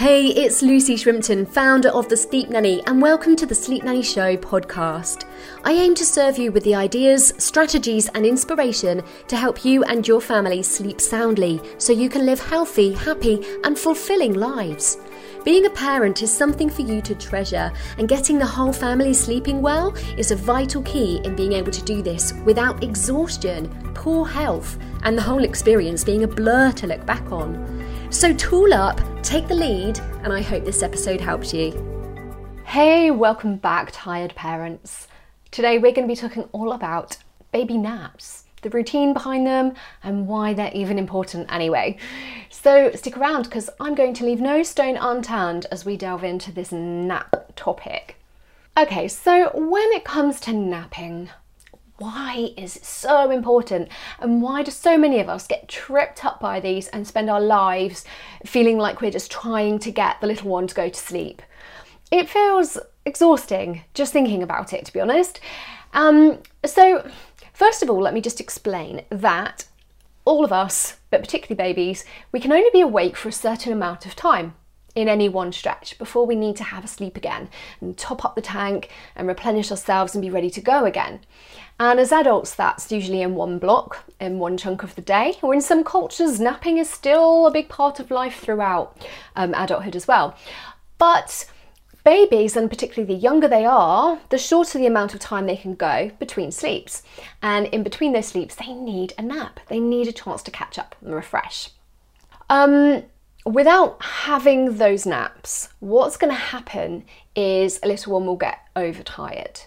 Hey, it's Lucy Shrimpton, founder of The Sleep Nanny, and welcome to the Sleep Nanny Show podcast. I aim to serve you with the ideas, strategies, and inspiration to help you and your family sleep soundly so you can live healthy, happy, and fulfilling lives. Being a parent is something for you to treasure, and getting the whole family sleeping well is a vital key in being able to do this without exhaustion, poor health, and the whole experience being a blur to look back on. So tool up, take the lead, and I hope this episode helps you. Hey, welcome back, tired parents. Today we're going to be talking all about baby naps, the routine behind them, and why they're even important anyway. So stick around because I'm going to leave no stone unturned as we delve into this nap topic. Okay, so when it comes to napping, why is it so important and why do so many of us get tripped up by these and spend our lives feeling like we're just trying to get the little one to go to sleep? It feels exhausting just thinking about it, to be honest. Um, so, first of all, let me just explain that all of us, but particularly babies, we can only be awake for a certain amount of time in any one stretch before we need to have a sleep again and top up the tank and replenish ourselves and be ready to go again. And as adults, that's usually in one block, in one chunk of the day, or in some cultures, napping is still a big part of life throughout um, adulthood as well. But babies, and particularly the younger they are, the shorter the amount of time they can go between sleeps. And in between those sleeps, they need a nap, they need a chance to catch up and refresh. Um, without having those naps, what's going to happen is a little one will get overtired.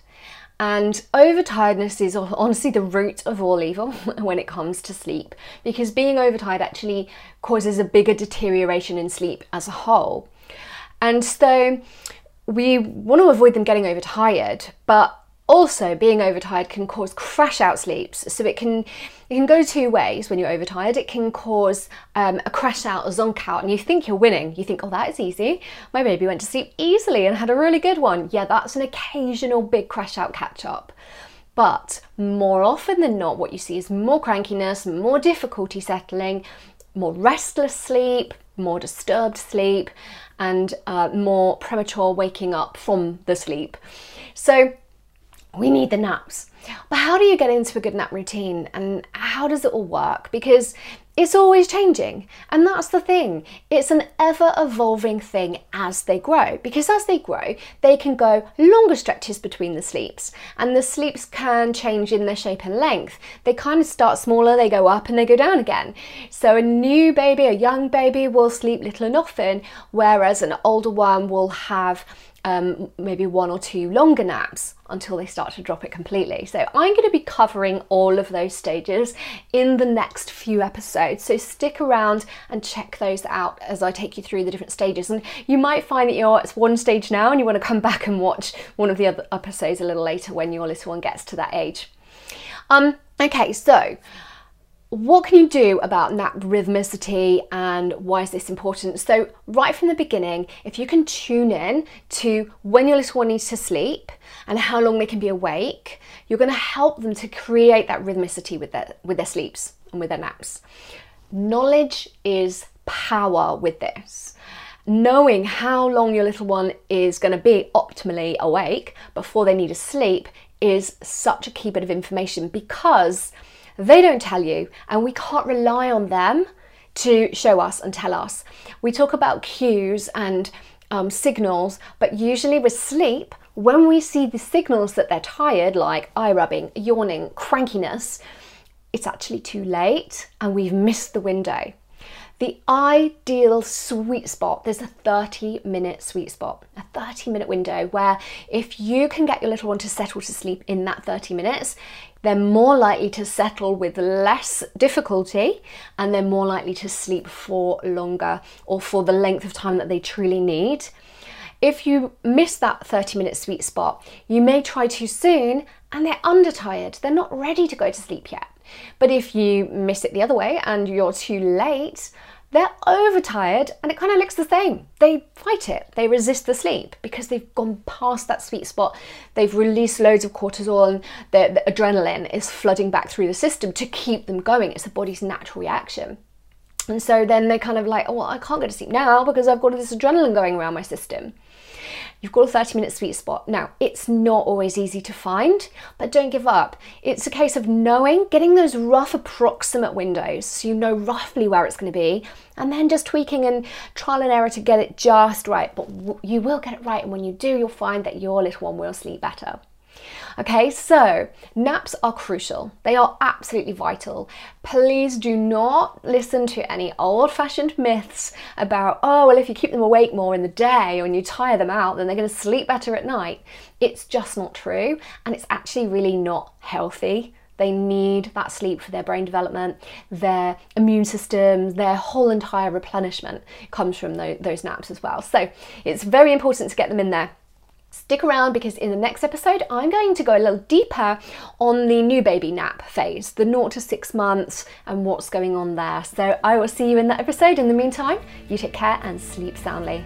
And overtiredness is honestly the root of all evil when it comes to sleep, because being overtired actually causes a bigger deterioration in sleep as a whole. And so we want to avoid them getting overtired, but also, being overtired can cause crash out sleeps. So it can it can go two ways when you're overtired. It can cause um, a crash out, a zonk out, and you think you're winning. You think, oh, that is easy. My baby went to sleep easily and had a really good one. Yeah, that's an occasional big crash out catch up. But more often than not, what you see is more crankiness, more difficulty settling, more restless sleep, more disturbed sleep, and uh, more premature waking up from the sleep. So we need the naps. But how do you get into a good nap routine and how does it all work? Because it's always changing. And that's the thing. It's an ever evolving thing as they grow. Because as they grow, they can go longer stretches between the sleeps. And the sleeps can change in their shape and length. They kind of start smaller, they go up and they go down again. So a new baby, a young baby will sleep little and often, whereas an older one will have um, maybe one or two longer naps until they start to drop it completely. So I'm going to be covering all of those stages in the next few episodes. So stick around and check those out as I take you through the different stages. And you might find that you're at one stage now and you want to come back and watch one of the other episodes a little later when your little one gets to that age. Um, okay, so what can you do about nap rhythmicity and why is this important? So, right from the beginning, if you can tune in to when your little one needs to sleep and how long they can be awake, you're going to help them to create that rhythmicity with their, with their sleeps and with their naps. Knowledge is power with this. Knowing how long your little one is going to be optimally awake before they need to sleep is such a key bit of information because they don't tell you, and we can't rely on them to show us and tell us. We talk about cues and um, signals, but usually with sleep, when we see the signals that they're tired, like eye rubbing, yawning, crankiness, it's actually too late and we've missed the window. The ideal sweet spot, there's a 30 minute sweet spot, a 30 minute window where if you can get your little one to settle to sleep in that 30 minutes, they're more likely to settle with less difficulty and they're more likely to sleep for longer or for the length of time that they truly need. If you miss that 30 minute sweet spot, you may try too soon and they're undertired. They're not ready to go to sleep yet. But if you miss it the other way and you're too late, they're overtired and it kind of looks the same. They fight it, they resist the sleep because they've gone past that sweet spot. They've released loads of cortisol and the, the adrenaline is flooding back through the system to keep them going. It's the body's natural reaction. And so then they're kind of like, oh, well, I can't go to sleep now because I've got all this adrenaline going around my system. You've got a 30 minute sweet spot. Now, it's not always easy to find, but don't give up. It's a case of knowing, getting those rough approximate windows so you know roughly where it's going to be, and then just tweaking and trial and error to get it just right. But you will get it right, and when you do, you'll find that your little one will sleep better. Okay, so naps are crucial. They are absolutely vital. Please do not listen to any old fashioned myths about, oh, well, if you keep them awake more in the day or you tire them out, then they're going to sleep better at night. It's just not true, and it's actually really not healthy. They need that sleep for their brain development, their immune system, their whole entire replenishment comes from those naps as well. So it's very important to get them in there. Stick around because in the next episode, I'm going to go a little deeper on the new baby nap phase, the 0 to 6 months, and what's going on there. So I will see you in that episode. In the meantime, you take care and sleep soundly.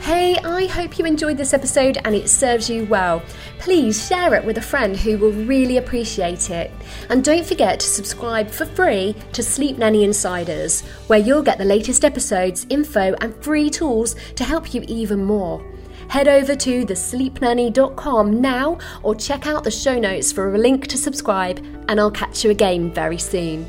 Hey, I hope you enjoyed this episode and it serves you well. Please share it with a friend who will really appreciate it. And don't forget to subscribe for free to Sleep Nanny Insiders, where you'll get the latest episodes, info, and free tools to help you even more. Head over to thesleepnanny.com now or check out the show notes for a link to subscribe, and I'll catch you again very soon.